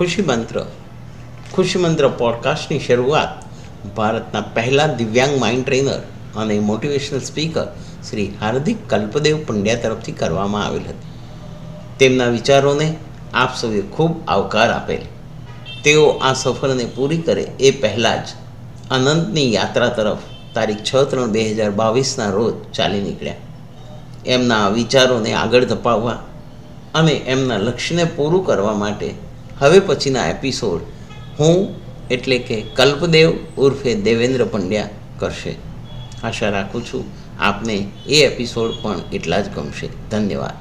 ખુશી મંત્ર. ખુશી મંત્ર પોડકાસ્ટની શરૂઆત ભારતના પહેલા દિવ્યાંગ માઇન્ડ ટ્રેનર અને મોટિવેશનલ સ્પીકર શ્રી હાર્દિક કલ્પદેવ પંડ્યા તરફથી કરવામાં આવેલ હતી. તેમના વિચારોને આપ સૌએ ખૂબ આવકાર આપેલ. તેઓ આ સફરને પૂરી કરે એ પહેલાં જ અનંતની યાત્રા તરફ તારીખ છ ત્રણ બે હજાર બાવીસના રોજ ચાલી નીકળ્યા. એમના વિચારોને આગળ ધપાવવા અને એમના લક્ષ્યને પૂરું કરવા માટે હવે પછીના એપિસોડ હું એટલે કે કલ્પદેવ ઉર્ફે દેવેન્દ્ર પંડ્યા કરશે. આશા રાખું છું આપને એ એપિસોડ પણ એટલા જ ગમશે. ધન્યવાદ.